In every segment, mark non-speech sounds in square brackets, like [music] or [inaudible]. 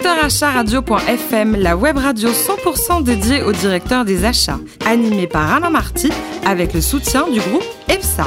Directeur Achat Radio.fm, la web radio 100% dédiée aux directeurs des achats, animée par Alain Marty avec le soutien du groupe EPSA.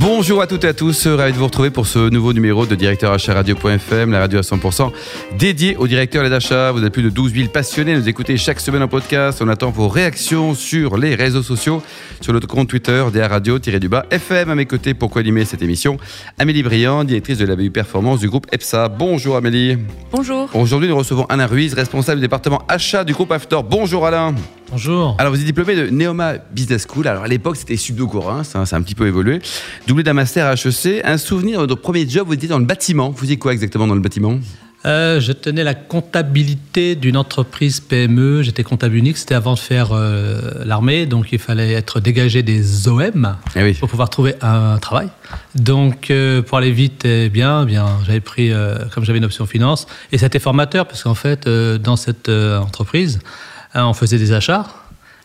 Bonjour à toutes et à tous, ravi de vous retrouver pour ce nouveau numéro de Directeur Achat Radio.fm, la radio à 100% dédiée aux directeurs d'achat. Vous êtes plus de 12 000 passionnés, nous écoutez chaque semaine en podcast. On attend vos réactions sur les réseaux sociaux, sur notre compte Twitter, DA Radio-du-bas FM. À mes côtés pour co-animer cette émission, Amélie Briand, directrice de la BU Performance du groupe EPSA. Bonjour Amélie. Bonjour. Aujourd'hui, nous recevons Alain Ruiz, responsable du département achat du groupe After. Bonjour Alain. Bonjour. Alors, vous êtes diplômé de Neoma Business School. Alors, à l'époque, c'était Subdo-Corin, ça, ça a un petit peu évolué. Doublé d'un master à HEC. Un souvenir de votre premier job, vous étiez dans le bâtiment. Vous faisiez quoi exactement dans le bâtiment? Euh, je tenais la comptabilité d'une entreprise PME. J'étais comptable unique. C'était avant de faire euh, l'armée. Donc, il fallait être dégagé des OM Eh oui. pour pouvoir trouver un travail. Donc, euh, pour aller vite et bien, bien j'avais pris, comme j'avais une option finance. Et c'était formateur parce qu'en fait, dans cette entreprise, hein, on faisait des achats.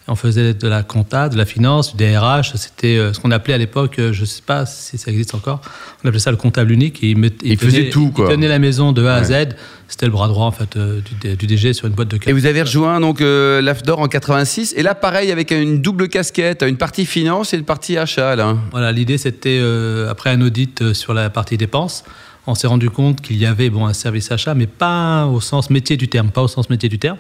On faisait de la compta, de la finance, du DRH. C'était euh, ce qu'on appelait à l'époque, euh, je ne sais pas si ça existe encore, on appelait ça le comptable unique. Et il, met- Il faisait tout, quoi. Il tenait la maison de A à Z. C'était le bras droit en fait euh, du, du DG sur une boîte de Et cash. vous avez rejoint donc euh, l'AFDOR en 86. Et là, pareil, avec une double casquette, une partie finance et une partie achat. Là. Voilà, l'idée c'était euh, après un audit sur la partie dépenses, on s'est rendu compte qu'il y avait bon un service achat, mais pas au sens métier du terme, pas au sens métier du terme.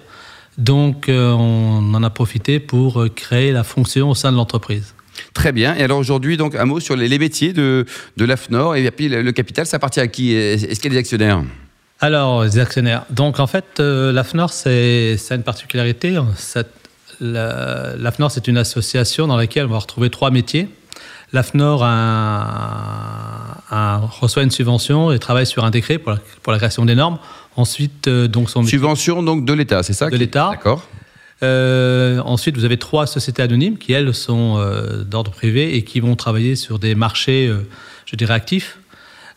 Donc euh, on en a profité pour euh, créer la fonction au sein de l'entreprise. Très bien. Et alors aujourd'hui, donc un mot sur les, les métiers de, de l'AFNOR. Et puis le, capital, ça appartient à qui? Est-ce qu'il y a des actionnaires? Alors, les actionnaires. Donc, en fait, euh, l'AFNOR, c'est ça a une particularité. Cette- la- L'AFNOR, c'est une association dans laquelle on va retrouver trois métiers. L'AFNOR a- a- reçoit une subvention et travaille sur un décret pour la, pour la création des normes. Ensuite, euh, donc, son Subvention donc de l'État, c'est ça De l'État. D'accord. Euh, ensuite, vous avez trois sociétés anonymes qui, elles, sont euh, d'ordre privé et qui vont travailler sur des marchés, euh, je dirais, actifs.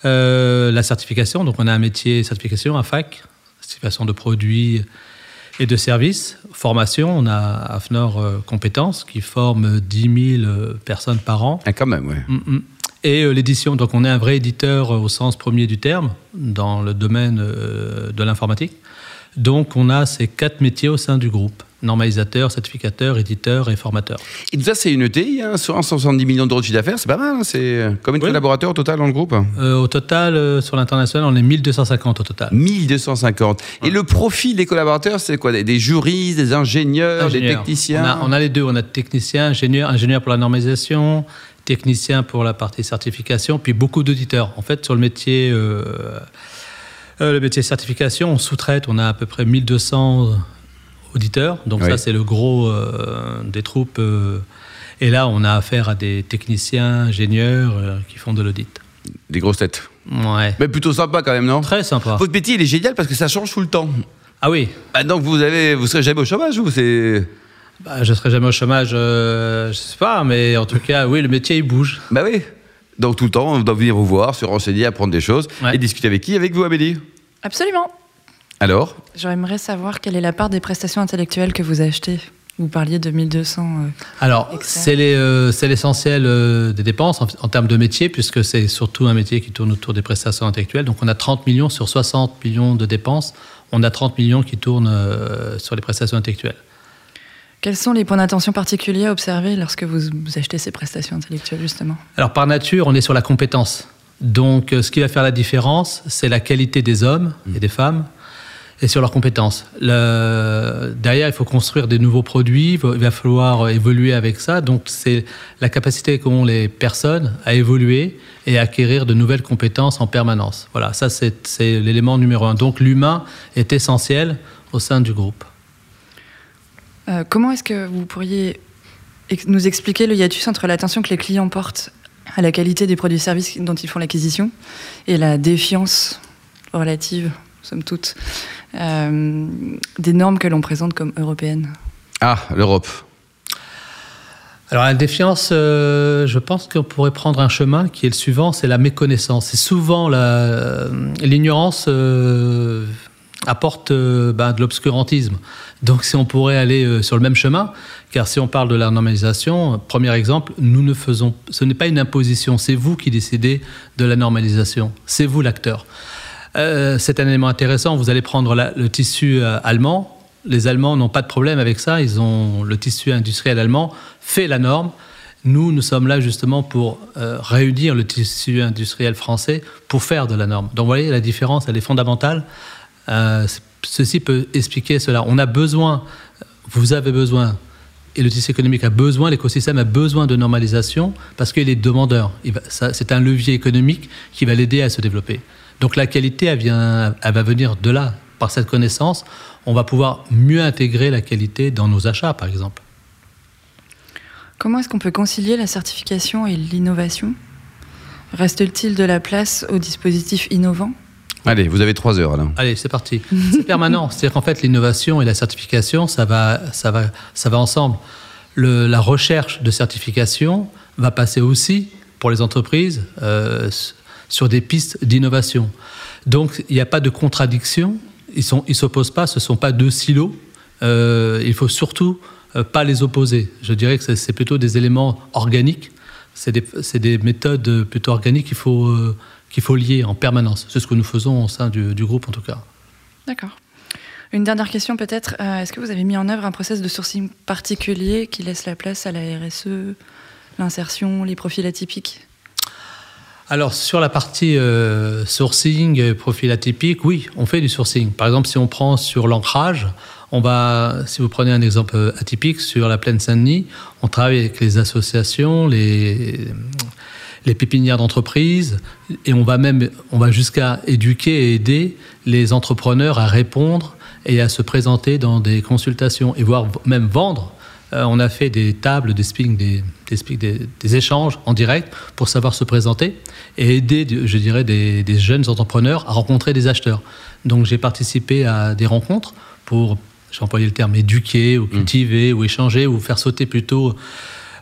La certification, donc on a un métier certification, un FAC, certification de produits et de services. Formation, on a AFNOR Compétences qui forme 10 000 euh, personnes par an. Ah, quand même, ouais. Mm, mm. Et euh, l'édition, donc on est un vrai éditeur euh, au sens premier du terme dans le domaine euh, de l'informatique. Donc on a ces quatre métiers au sein du groupe normalisateur, certificateur, éditeur et formateur. Et tout ça, c'est une ETI, hein, 170 millions d'euros de chiffre d'affaires, c'est pas mal. hein, c'est combien de Oui. collaborateurs au total dans le groupe Euh, au total, euh, sur l'international, on est 1250 au total. 1250. Et le profil des collaborateurs, c'est quoi? Des, des juristes, des ingénieurs, des techniciens? On a, on a les deux, on a technicien, ingénieur, ingénieur pour la normalisation, technicien pour la partie certification, puis beaucoup d'auditeurs. En fait, sur le métier, euh, euh, le métier certification, on sous-traite, on a à peu près 1200 auditeurs. Donc Oui. ça, c'est le gros euh, des troupes. et là, on a affaire à des techniciens, ingénieurs qui font de l'audit. Des grosses têtes. Ouais. Mais plutôt sympa quand même, non? Très sympa. Votre métier, il est génial parce que ça change tout le temps. Ah oui, Ah, donc vous avez, vous serez jamais au chômage, vous c'est... bah, je serai jamais au chômage, euh, je sais pas, mais en tout cas, oui, le métier, il bouge. Bah oui. Donc tout le temps, on doit venir vous voir, se renseigner, apprendre des choses Ouais. et discuter avec qui Avec vous, Amélie Absolument. Alors J'aimerais savoir quelle est la part des prestations intellectuelles que vous achetez. Vous parliez de 1200. euh, Alors, les, euh, c'est l'essentiel euh, des dépenses en, en termes de métier, puisque c'est surtout un métier qui tourne autour des prestations intellectuelles. Donc, on a 30 millions sur 60 millions de dépenses. On a 30 millions qui tournent euh, sur les prestations intellectuelles. Quels sont les points d'attention particuliers à observer lorsque vous, vous achetez ces prestations intellectuelles, justement? Alors, par nature, on est sur la compétence. Donc, euh, ce qui va faire la différence, c'est la qualité des hommes et des femmes et sur leurs compétences. Le- Derrière, il faut construire des nouveaux produits, il va- falloir évoluer avec ça. Donc, c'est la capacité qu'ont les personnes à évoluer et à acquérir de nouvelles compétences en permanence. Voilà, ça, c'est l'élément numéro un. Donc, l'humain est essentiel au sein du groupe. Euh, Comment est-ce que vous pourriez ex- nous expliquer le hiatus entre l'attention que les clients portent à la qualité des produits et services dont ils font l'acquisition et la défiance relative, somme toute, euh, des normes que l'on présente comme européennes? Ah, l'Europe. Alors la défiance, euh, je pense qu'on pourrait prendre un chemin qui est le suivant, c'est la méconnaissance. C'est souvent la- l'ignorance euh, apporte euh, ben, de l'obscurantisme. Donc si on pourrait aller euh, sur le même chemin, car si on parle de la normalisation, euh, premier exemple, nous ne faisons, ce n'est pas une imposition, c'est vous qui décidez de la normalisation, c'est vous l'acteur. Euh, c'est un élément intéressant. Vous allez prendre le tissu allemand. Les Allemands n'ont pas de problème avec ça. Ils ont le tissu industriel allemand fait la norme. Nous, nous sommes là justement pour réunir le tissu industriel français pour faire de la norme. Donc, vous voyez, la différence, elle est fondamentale. Ceci peut expliquer cela. On a besoin, vous avez besoin, et le tissu économique a besoin, l'écosystème a besoin de normalisation parce qu'il est demandeur. C'est un levier économique qui va l'aider à se développer. Donc la qualité, elle va venir de là. Par cette connaissance, on va pouvoir mieux intégrer la qualité dans nos achats, par exemple. Comment est-ce qu'on peut concilier la certification et l'innovation? Reste-t-il de la place aux dispositifs innovants Allez, vous avez trois heures. Allez, c'est parti. C'est permanent. [laughs] C'est-à-dire qu'en fait, l'innovation et la certification, ça va, ça va, ça va ensemble. la recherche de certification va passer aussi pour les entreprises euh, sur des pistes d'innovation. Donc il n'y a pas de contradiction, ils ne ils s'opposent pas, ce ne sont pas deux silos. Euh, il faut surtout euh, pas les opposer. Je dirais que c'est plutôt des éléments organiques, c'est des, des, méthodes plutôt organiques qu'il faut, euh, qu'il faut lier en permanence. C'est ce que nous faisons au sein du, du groupe en tout cas. D'accord. Une dernière question peut-être. Euh, est-ce que vous avez mis en œuvre un process de sourcing particulier qui laisse la place à la RSE, l'insertion, les profils atypiques? Alors sur la partie euh, sourcing, profil atypique, oui, on fait du sourcing. Par exemple, si on prend sur l'ancrage, on va, si vous prenez un exemple atypique sur la plaine Saint-Denis, on travaille avec les associations, les, les pépinières d'entreprise, et on va même, on va jusqu'à éduquer et aider les entrepreneurs à répondre et à se présenter dans des consultations et voire même vendre euh, on a fait des tables, des speaks, des, échanges en direct pour savoir se présenter et aider, je dirais, des, jeunes entrepreneurs à rencontrer des acheteurs. Donc j'ai participé à des rencontres pour, j'ai employé le terme, éduquer ou mmh. cultiver ou échanger ou faire sauter plutôt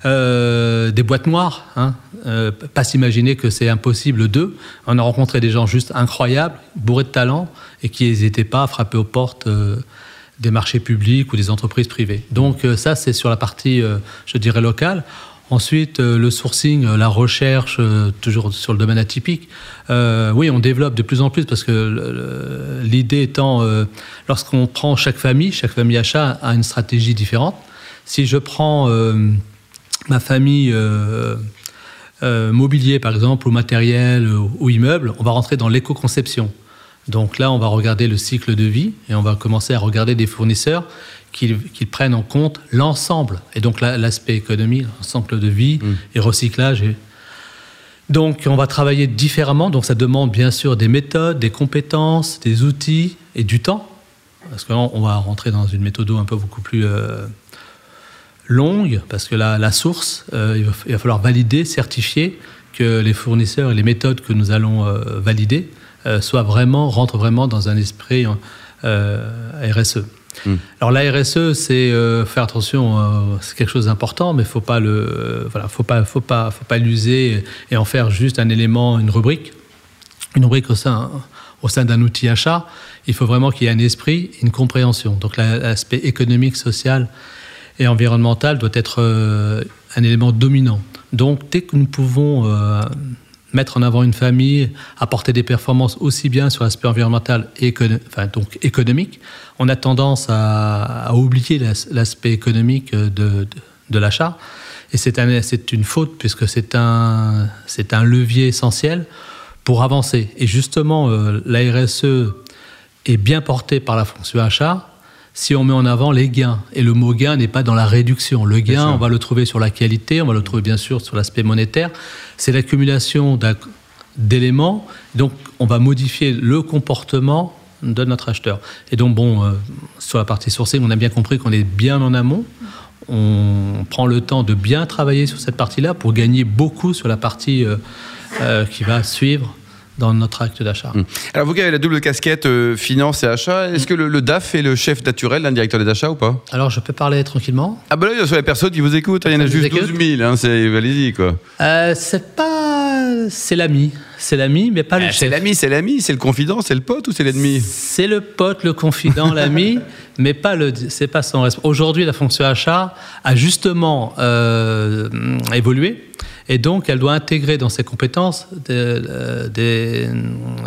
euh, des boîtes noires. Hein. Euh, pas s'imaginer que c'est impossible d'eux. On a rencontré des gens juste incroyables, bourrés de talent et qui n'hésitaient pas à frapper aux portes des marchés publics ou des entreprises privées. Donc euh, ça, c'est sur la partie, euh, je dirais, locale. Ensuite, euh, le sourcing, la recherche, toujours sur le domaine atypique. oui, on développe de plus en plus parce que l'idée étant, lorsqu'on prend chaque famille, chaque famille achat a une stratégie différente. Si je prends ma famille mobilier, par exemple, ou matériel ou immeuble, on va rentrer dans l'éco-conception. Donc là, on va regarder le cycle de vie et on va commencer à regarder des fournisseurs qui, prennent en compte l'ensemble. Et donc l'aspect économie, l'ensemble de vie mm. et recyclage. Donc on va travailler différemment. Donc ça demande bien sûr des méthodes, des compétences, des outils et du temps. Parce que là, on va rentrer dans une méthode un peu beaucoup plus euh, longue, parce que la, la source, euh, il, va, falloir valider, certifier que les fournisseurs et les méthodes que nous allons euh, valider euh, soit vraiment, rentre vraiment dans un esprit RSE. Hmm. Alors la RSE, c'est euh, faire attention, c'est quelque chose d'important, mais faut pas le, voilà, faut pas, faut pas, faut pas l'user et en faire juste un élément, une rubrique, une rubrique au sein, au sein d'un outil achat. Il faut vraiment qu'il y ait un esprit, une compréhension. Donc l'aspect économique, social et environnemental doit être un élément dominant. Donc dès que nous pouvons mettre en avant une famille, apporter des performances aussi bien sur l'aspect environnemental et donc économique, on a tendance à, oublier l'aspect économique de, de, l'achat. Et c'est un, une faute puisque c'est un, un levier essentiel pour avancer. Et justement, euh, la RSE est bien portée par la fonction achat si on met en avant les gains. Et le mot gain n'est pas dans la réduction. Le gain, on va le trouver sur la qualité, on va le trouver bien sûr sur l'aspect monétaire. C'est l'accumulation d'éléments. Donc, on va modifier le comportement de notre acheteur. Et donc, bon, euh, sur la partie sourcée, on a bien compris qu'on est bien en amont. On prend le temps de bien travailler sur cette partie-là pour gagner beaucoup sur la partie euh, euh, qui va suivre dans notre acte d'achat. Hmm. Alors vous qui avez la double casquette euh, finance et achat, est-ce que le, DAF est le chef naturel d'un directeur des achats ou pas? Alors je peux parler tranquillement. Ah ben là, il y a sur les personnes qui vous écoutent, il y en a juste 12 000, hein, allez-y quoi. Euh, c'est pas... c'est l'ami, c'est l'ami mais pas le eh, chef. C'est l'ami, c'est l'ami, c'est le confident, c'est le pote ou c'est l'ennemi? C'est le pote, le confident, [laughs] l'ami, mais pas le, c'est pas son responsable. Aujourd'hui la fonction achat a justement euh, évolué Et donc, elle doit intégrer dans ses compétences des, euh,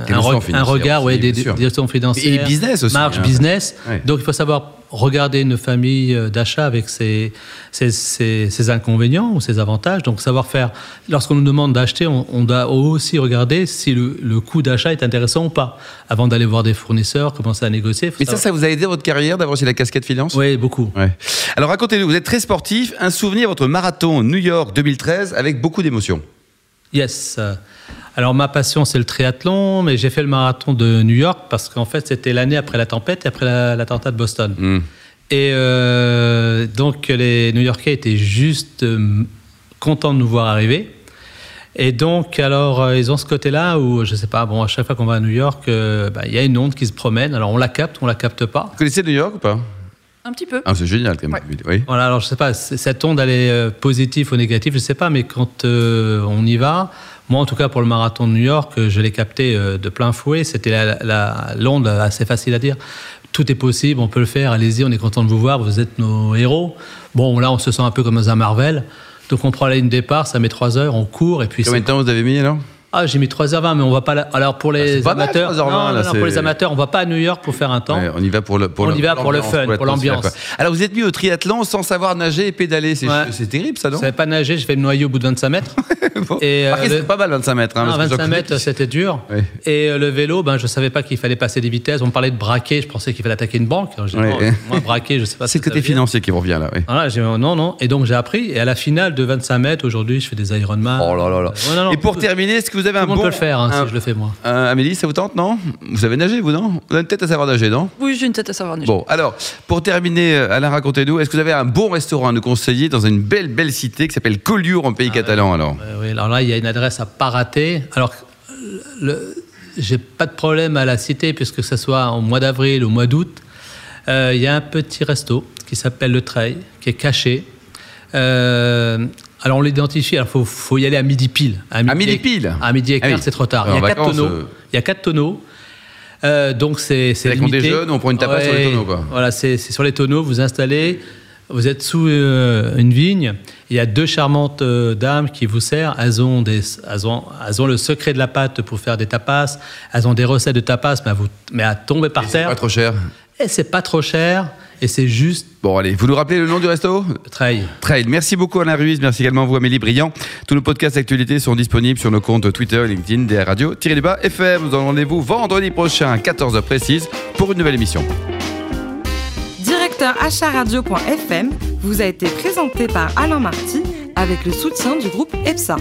un, financières regard, ouais, des, des directions financières, Et business aussi, marge hein. business. Ouais. Donc, il faut savoir regarder une famille euh, d'achat avec ses, ses, ses- ses inconvénients ou ses avantages. Donc, savoir faire, lorsqu'on nous demande d'acheter, on, on doit aussi regarder si le, le coût d'achat est intéressant ou pas, avant d'aller voir des fournisseurs, commencer à négocier. Mais ça, savoir- ça vous a aidé votre carrière d'avoir aussi la casquette finance? Oui, beaucoup. Ouais. Alors racontez-nous, vous êtes très sportif, un souvenir votre marathon New York 2013 avec beaucoup d'émotions. Yes. Alors ma passion c'est le triathlon, mais j'ai fait le marathon de New York parce qu'en fait c'était l'année après la tempête et après la- l'attentat de Boston. Hmm. Et euh, donc les New-Yorkais étaient juste euh, contents de nous voir arriver. Et donc alors euh, ils ont ce côté-là où je sais pas, bon à chaque fois qu'on va à New York, euh, bah, il y a une onde qui se promène. Alors on la capte, on la capte pas. Vous connaissez New York ou pas? Un petit peu. ah, C'est génial quand même. Oui. Voilà, alors je sais pas, cette onde elle est euh, positive ou négative, je sais pas, mais quand euh, on y va, moi en tout cas pour le marathon de New York, euh, je l'ai capté euh, de plein fouet. C'était la- la- l'onde assez facile à dire. Tout est possible, on peut le faire, allez-y, on est content de vous voir, vous êtes nos héros. Bon, là on se sent un peu comme dans un Marvel. Donc on prend la ligne de départ, ça met 3 heures, on court et puis Combien de temps vous avez mis alors? Ah j'ai mis 3h20 mais on va pas alors pour Ah, les mal, amateurs 3h20, non, non, là, non, c'est- pour les amateurs on va pas à New York pour faire un temps Ouais, On y va pour le pour On y va pour le fun, pour l'ambiance. Alors vous êtes mis au triathlon sans savoir nager et pédaler, c'est Ouais. terrible ça je non savais pas nager, je fais le noyau au bout de 25 mètres. [laughs] Bon. Et, euh, le- c'est pas mal 25 mètres. Hein, Non, parce que j'en 25 connais mètres, c'était dur. Ouais. Et euh, le vélo, ben, je savais pas qu'il fallait passer des vitesses. On me parlait de braquer, je pensais qu'il fallait attaquer une banque. Alors, non, moi, braquer, je sais pas [laughs] C'est ce le côté financier qui revient là. non, non. Et donc j'ai appris. Et à la finale de 25 mètres, aujourd'hui, je fais des Ironman. Oh là là là. Non, non, et pour terminer, est-ce que vous avez Tout un bon peut le faire hein, un- si je le fais moi. Euh, Amélie, ça vous tente, non? Vous avez nagé, vous, non? Vous avez une tête à savoir nager, non? Oui, j'ai une tête à savoir nager. Bon, alors, pour terminer, euh, Alain, racontez-nous, est-ce que vous avez un bon restaurant à nous conseiller dans une belle, belle cité qui s'appelle Collioure en pays catalan, alors? Euh, oui, alors là, il y a une adresse à pas rater. Alors, le, j'ai pas de problème à la citer, puisque ce soit au mois d'avril ou au mois d'août. Euh, Il y a un petit resto qui s'appelle Le Treil, qui est caché. Euh, alors, on l'identifie. Il faut, faut y aller à midi pile. À midi pile À midi et Ah quart, oui. c'est trop tard. Alors, il y a quatre vacances, tonneaux. euh, Il y a quatre tonneaux. Euh, donc, c'est c'est limité. déjeune, on prend une tapas sur les tonneaux, quoi. Voilà, c'est c'est sur les tonneaux, vous installez, vous êtes sous euh, une vigne, il y a deux charmantes euh, dames qui vous servent, elles ont, des, elles, ont, elles ont le secret de la pâte pour faire des tapas, elles ont des recettes de tapas, mais à, vous, mais à tomber par C'est terre, pas trop cher. et c'est pas trop cher, et c'est juste Bon, allez, vous nous rappelez le nom du resto? Trail. Trail. Merci beaucoup Alain Ruiz, merci également à vous Amélie Briand. Tous nos podcasts d'actualité sont disponibles sur nos comptes Twitter et LinkedIn des radios. Bas FM, nous avons rendez-vous vendredi prochain à 14h précise pour une nouvelle émission. Directeur acharadio.fm vous a été présenté par Alain Marty avec le soutien du groupe EPSA.